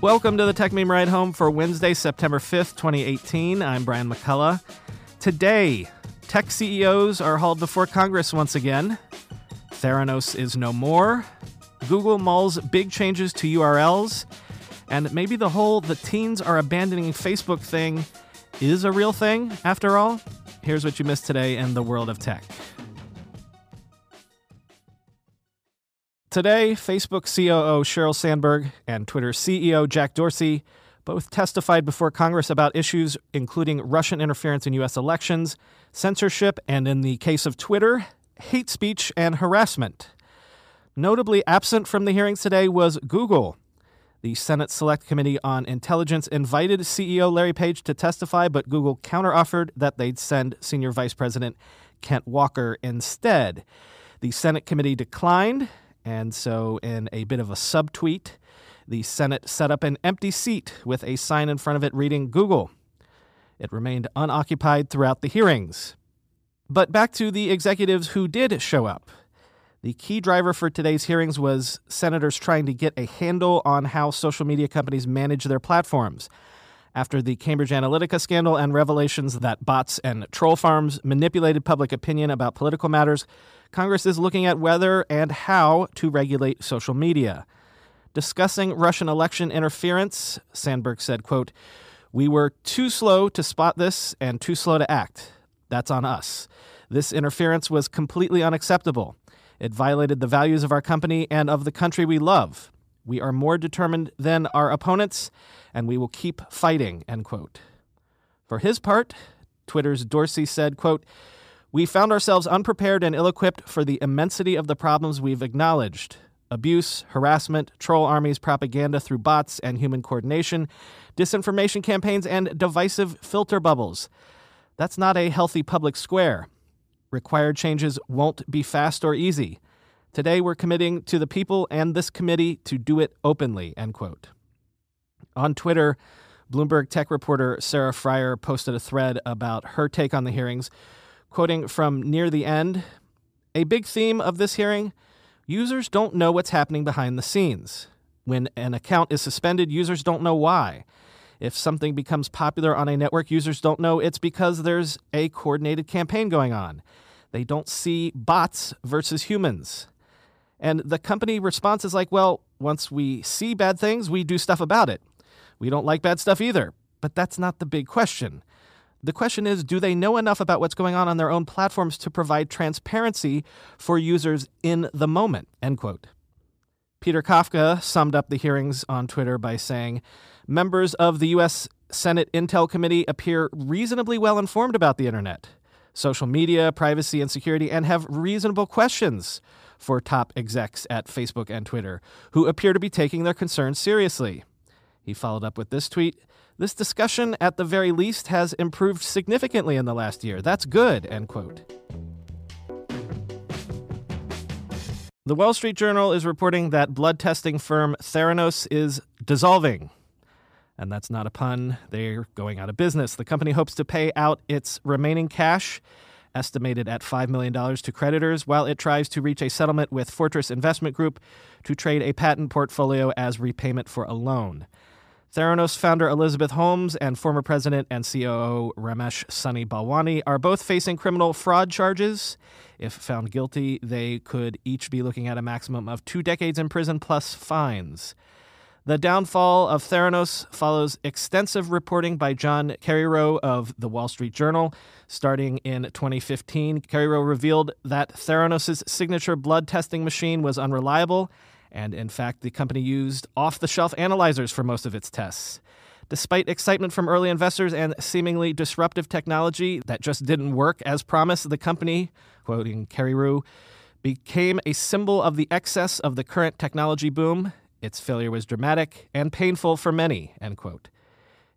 Welcome to the Techmeme Ride Home for Wednesday, September 5th, 2018. I'm Brian McCullough. Today, tech CEOs are hauled before Congress once again. Theranos is no more. Google mulls big changes to URLs. And maybe the whole the teens are abandoning Facebook thing is a real thing after all. Here's what you missed today in the world of tech. Today, Facebook COO Sheryl Sandberg and Twitter CEO Jack Dorsey both testified before Congress about issues including Russian interference in U.S. elections, censorship, and in the case of Twitter, hate speech and harassment. Notably absent from the hearings today was Google. The Senate Select Committee on Intelligence invited CEO Larry Page to testify, but Google counteroffered that they'd send Senior Vice President Kent Walker instead. The Senate committee declined, and so, in a bit of a subtweet, the Senate set up an empty seat with a sign in front of it reading Google. It remained unoccupied throughout the hearings. But back to the executives who did show up. The key driver for today's hearings was senators trying to get a handle on how social media companies manage their platforms. After the Cambridge Analytica scandal and revelations that bots and troll farms manipulated public opinion about political matters, Congress is looking at whether and how to regulate social media. Discussing Russian election interference, Sandberg said, quote, "We were too slow to spot this and too slow to act. That's on us. This interference was completely unacceptable. It violated the values of our company and of the country we love. We are more determined than our opponents, and we will keep fighting." End quote. For his part, Twitter's Dorsey said, quote, we found ourselves unprepared and ill equipped for the immensity of the problems we've acknowledged abuse, harassment, troll armies, propaganda through bots and human coordination, disinformation campaigns, and divisive filter bubbles. That's not a healthy public square. Required changes won't be fast or easy. Today, we're committing to the people and this committee to do it openly. End quote. On Twitter, Bloomberg tech reporter Sarah Frier posted a thread about her take on the hearings Quoting from near the end A big theme of this hearing users don't know what's happening behind the scenes. When an account is suspended, users don't know why. If something becomes popular on a network, users don't know it's because there's a coordinated campaign going on. They don't see bots versus humans. And the company response is like, well, once we see bad things, we do stuff about it. We don't like bad stuff either. But that's not the big question. The question is do they know enough about what's going on on their own platforms to provide transparency for users in the moment? End quote. Peter Kafka summed up the hearings on Twitter by saying members of the U.S. Senate Intel Committee appear reasonably well informed about the internet, social media, privacy, and security, and have reasonable questions for top execs at Facebook and Twitter who appear to be taking their concerns seriously. He followed up with this tweet this discussion, at the very least, has improved significantly in the last year. That's good, end quote. The Wall Street Journal is reporting that blood testing firm Theranos is dissolving. And that's not a pun. They're going out of business. The company hopes to pay out its remaining cash, estimated at $5 million, to creditors, while it tries to reach a settlement with Fortress Investment Group to trade a patent portfolio as repayment for a loan. Theranos founder Elizabeth Holmes and former president and COO Ramesh Sunny Balwani are both facing criminal fraud charges. If found guilty, they could each be looking at a maximum of two decades in prison plus fines. The downfall of Theranos follows extensive reporting by John Carreyrou of the Wall Street Journal. Starting in 2015, Carreyrou revealed that Theranos' signature blood testing machine was unreliable and in fact, the company used off the shelf analyzers for most of its tests. Despite excitement from early investors and seemingly disruptive technology that just didn't work as promised, the company, quoting Carreyrou, became a symbol of the excess of the current technology boom. Its failure was dramatic and painful for many, end quote.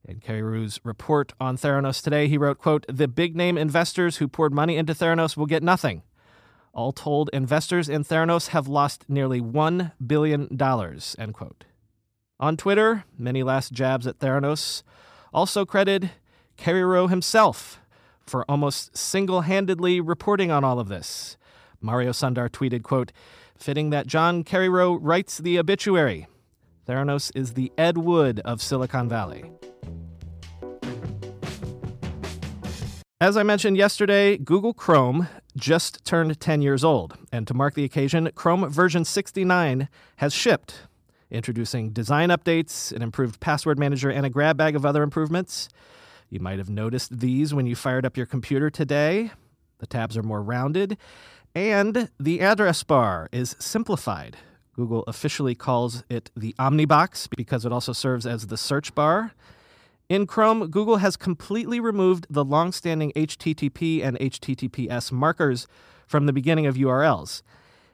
In Carreyrou's report on Theranos today, he wrote, quote, The big name investors who poured money into Theranos will get nothing. All told, investors in Theranos have lost nearly $1 billion, end quote. On Twitter, many last jabs at Theranos also credit Carreyrou himself for almost single-handedly reporting on all of this. Mario Sundar tweeted, quote, fitting that John Carreyrou writes the obituary. Theranos is the Ed Wood of Silicon Valley. As I mentioned yesterday, Google Chrome just turned 10 years old, and to mark the occasion, Chrome version 69 has shipped, introducing design updates, an improved password manager, and a grab bag of other improvements. You might have noticed these when you fired up your computer today. The tabs are more rounded, and the address bar is simplified. Google officially calls it the Omnibox because it also serves as the search bar. In Chrome, Google has completely removed the long-standing HTTP and HTTPS markers from the beginning of URLs.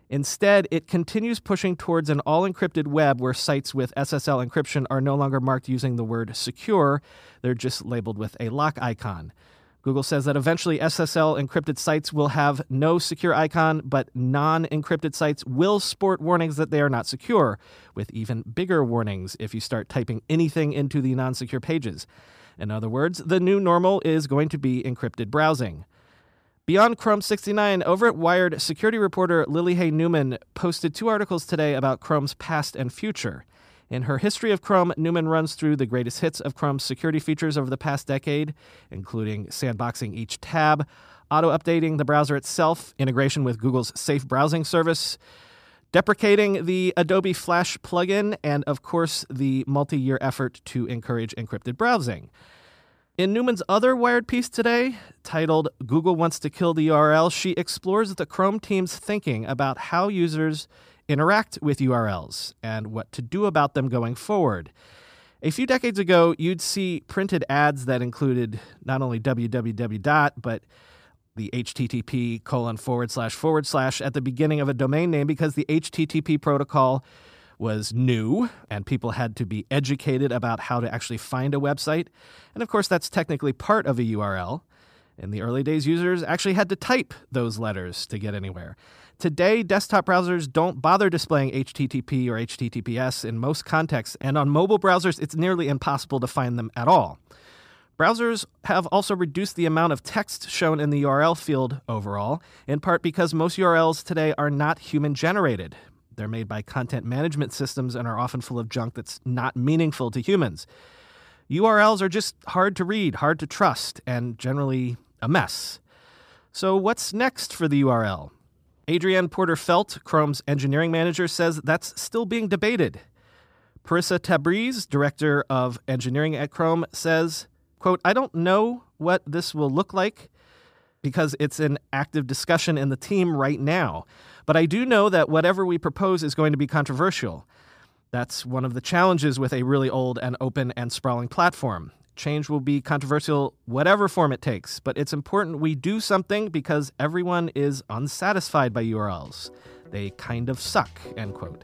Instead, it continues pushing towards an all encrypted web where sites with SSL encryption are no longer marked using the word secure, they're just labeled with a lock icon. Google says that eventually SSL encrypted sites will have no secure icon, but non encrypted sites will sport warnings that they are not secure, with even bigger warnings if you start typing anything into the non secure pages. In other words, the new normal is going to be encrypted browsing. Beyond Chrome 69, over at Wired, security reporter Lily Hay Newman posted two articles today about Chrome's past and future. In her history of Chrome, Newman runs through the greatest hits of Chrome's security features over the past decade, including sandboxing each tab, auto updating the browser itself, integration with Google's Safe Browsing service, deprecating the Adobe Flash plugin, and of course, the multi year effort to encourage encrypted browsing. In Newman's other Wired piece today, titled Google Wants to Kill the URL, she explores the Chrome team's thinking about how users interact with URLs and what to do about them going forward. A few decades ago, you'd see printed ads that included not only www but the HTTP colon forward slash forward slash at the beginning of a domain name because the HTTP protocol was new and people had to be educated about how to actually find a website. And of course, that's technically part of a URL. In the early days, users actually had to type those letters to get anywhere. Today, desktop browsers don't bother displaying HTTP or HTTPS in most contexts, and on mobile browsers, it's nearly impossible to find them at all. Browsers have also reduced the amount of text shown in the URL field overall, in part because most URLs today are not human generated. They're made by content management systems and are often full of junk that's not meaningful to humans. URLs are just hard to read, hard to trust, and generally a mess. So, what's next for the URL? Adrienne Porter Felt, Chrome's engineering manager, says that's still being debated. Parisa Tabriz, director of engineering at Chrome, says, quote, I don't know what this will look like because it's an active discussion in the team right now. But I do know that whatever we propose is going to be controversial. That's one of the challenges with a really old and open and sprawling platform. Change will be controversial, whatever form it takes, but it's important we do something because everyone is unsatisfied by URLs. They kind of suck, end quote.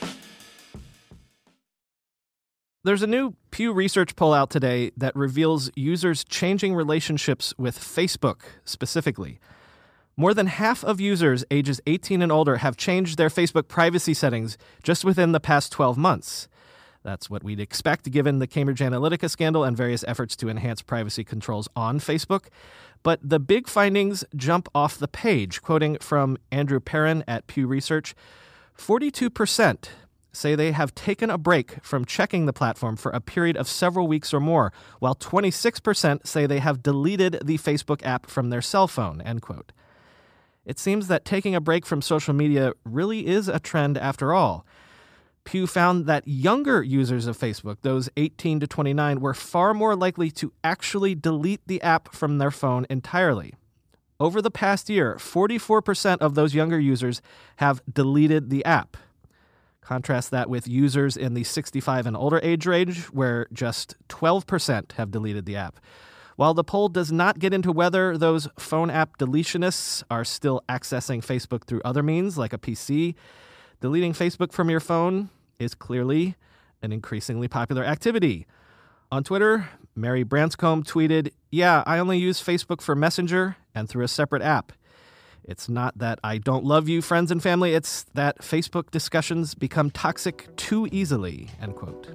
There's a new Pew Research poll out today that reveals users changing relationships with Facebook specifically. More than half of users ages 18 and older have changed their Facebook privacy settings just within the past 12 months. That's what we'd expect given the Cambridge Analytica scandal and various efforts to enhance privacy controls on Facebook. But the big findings jump off the page. Quoting from Andrew Perrin at Pew Research 42% say they have taken a break from checking the platform for a period of several weeks or more, while 26% say they have deleted the Facebook app from their cell phone, end quote. It seems that taking a break from social media really is a trend after all. Pew found that younger users of Facebook, those 18 to 29, were far more likely to actually delete the app from their phone entirely. Over the past year, 44% of those younger users have deleted the app. Contrast that with users in the 65 and older age range, where just 12% have deleted the app. While the poll does not get into whether those phone app deletionists are still accessing Facebook through other means, like a PC, deleting Facebook from your phone is clearly an increasingly popular activity. On Twitter, Mary Branscombe tweeted, Yeah, I only use Facebook for Messenger and through a separate app. It's not that I don't love you, friends and family, it's that Facebook discussions become toxic too easily. End quote.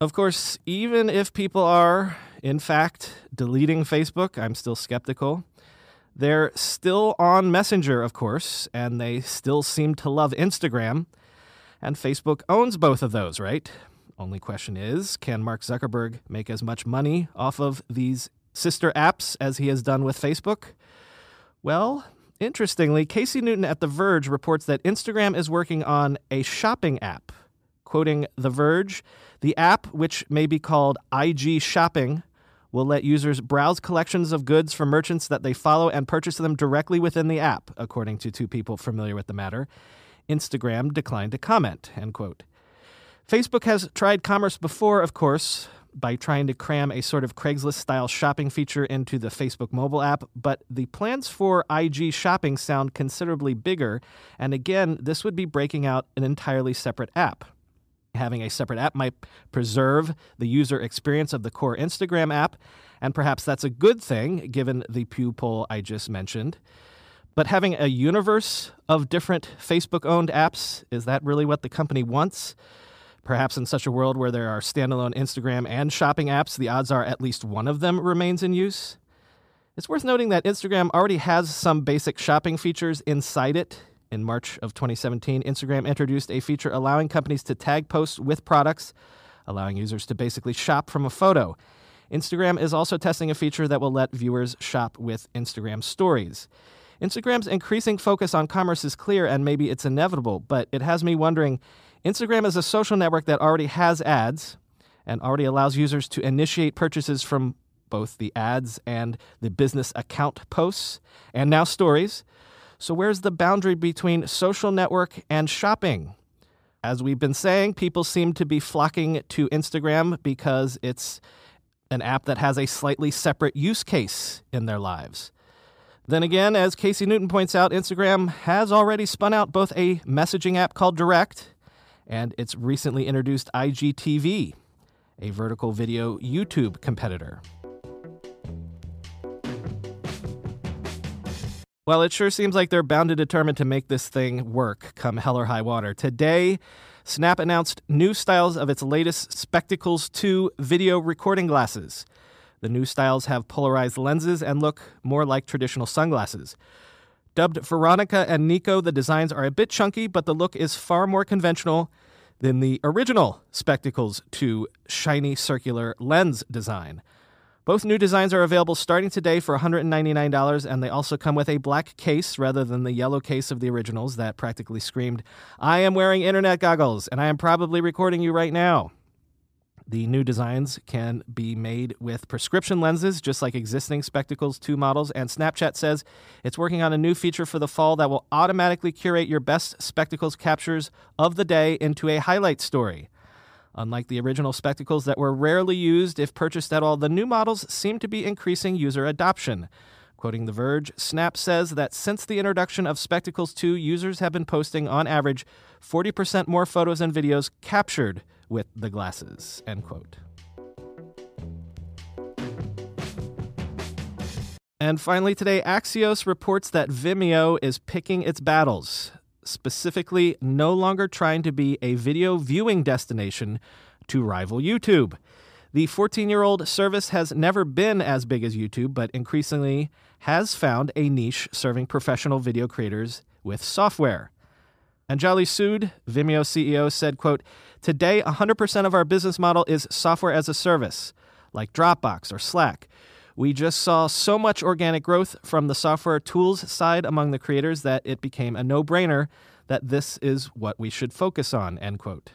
Of course, even if people are, in fact, deleting Facebook, I'm still skeptical. They're still on Messenger, of course, and they still seem to love Instagram. And Facebook owns both of those, right? Only question is can Mark Zuckerberg make as much money off of these sister apps as he has done with Facebook? Well, interestingly, Casey Newton at The Verge reports that Instagram is working on a shopping app. Quoting The Verge, the app, which may be called IG Shopping, will let users browse collections of goods from merchants that they follow and purchase them directly within the app, according to two people familiar with the matter. Instagram declined to comment, end quote. Facebook has tried commerce before, of course, by trying to cram a sort of Craigslist style shopping feature into the Facebook mobile app, but the plans for IG shopping sound considerably bigger, and again, this would be breaking out an entirely separate app. Having a separate app might preserve the user experience of the core Instagram app, and perhaps that's a good thing given the Pew poll I just mentioned. But having a universe of different Facebook owned apps, is that really what the company wants? Perhaps in such a world where there are standalone Instagram and shopping apps, the odds are at least one of them remains in use. It's worth noting that Instagram already has some basic shopping features inside it. In March of 2017, Instagram introduced a feature allowing companies to tag posts with products, allowing users to basically shop from a photo. Instagram is also testing a feature that will let viewers shop with Instagram stories. Instagram's increasing focus on commerce is clear and maybe it's inevitable, but it has me wondering Instagram is a social network that already has ads and already allows users to initiate purchases from both the ads and the business account posts and now stories. So, where's the boundary between social network and shopping? As we've been saying, people seem to be flocking to Instagram because it's an app that has a slightly separate use case in their lives. Then again, as Casey Newton points out, Instagram has already spun out both a messaging app called Direct and its recently introduced IGTV, a vertical video YouTube competitor. Well, it sure seems like they're bound and determined to make this thing work come hell or high water. Today, Snap announced new styles of its latest Spectacles 2 video recording glasses. The new styles have polarized lenses and look more like traditional sunglasses. Dubbed Veronica and Nico, the designs are a bit chunky, but the look is far more conventional than the original Spectacles 2 shiny circular lens design. Both new designs are available starting today for $199, and they also come with a black case rather than the yellow case of the originals that practically screamed, I am wearing internet goggles, and I am probably recording you right now. The new designs can be made with prescription lenses, just like existing Spectacles 2 models, and Snapchat says it's working on a new feature for the fall that will automatically curate your best Spectacles captures of the day into a highlight story. Unlike the original spectacles that were rarely used if purchased at all, the new models seem to be increasing user adoption. Quoting The Verge, Snap says that since the introduction of Spectacles 2, users have been posting on average 40% more photos and videos captured with the glasses. End quote. And finally, today, Axios reports that Vimeo is picking its battles specifically no longer trying to be a video viewing destination to rival YouTube. The 14 year old service has never been as big as YouTube, but increasingly has found a niche serving professional video creators with software. Anjali Sood, Vimeo CEO, said, quote, Today, 100% of our business model is software as a service, like Dropbox or Slack. We just saw so much organic growth from the software tools side among the creators that it became a no brainer that this is what we should focus on, end quote.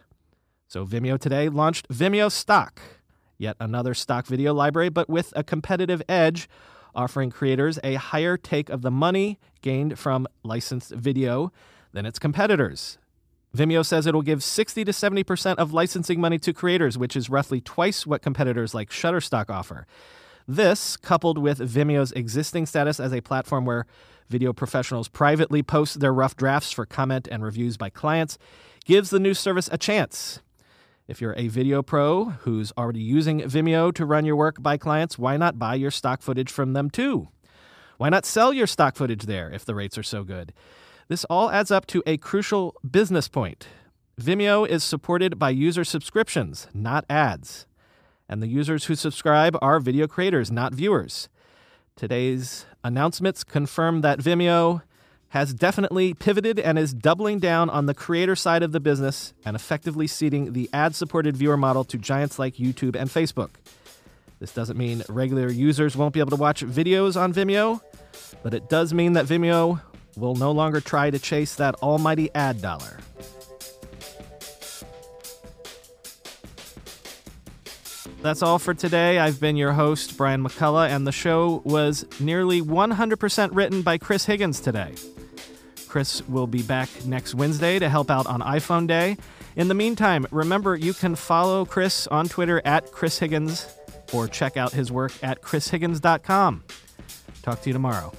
So Vimeo today launched Vimeo Stock, yet another stock video library, but with a competitive edge, offering creators a higher take of the money gained from licensed video than its competitors. Vimeo says it will give 60 to 70% of licensing money to creators, which is roughly twice what competitors like Shutterstock offer. This, coupled with Vimeo's existing status as a platform where video professionals privately post their rough drafts for comment and reviews by clients, gives the new service a chance. If you're a video pro who's already using Vimeo to run your work by clients, why not buy your stock footage from them too? Why not sell your stock footage there if the rates are so good? This all adds up to a crucial business point. Vimeo is supported by user subscriptions, not ads and the users who subscribe are video creators, not viewers. Today's announcements confirm that Vimeo has definitely pivoted and is doubling down on the creator side of the business and effectively ceding the ad supported viewer model to giants like YouTube and Facebook. This doesn't mean regular users won't be able to watch videos on Vimeo, but it does mean that Vimeo will no longer try to chase that almighty ad dollar. That's all for today. I've been your host, Brian McCullough, and the show was nearly 100% written by Chris Higgins today. Chris will be back next Wednesday to help out on iPhone Day. In the meantime, remember you can follow Chris on Twitter at Chris Higgins or check out his work at chrishiggins.com. Talk to you tomorrow.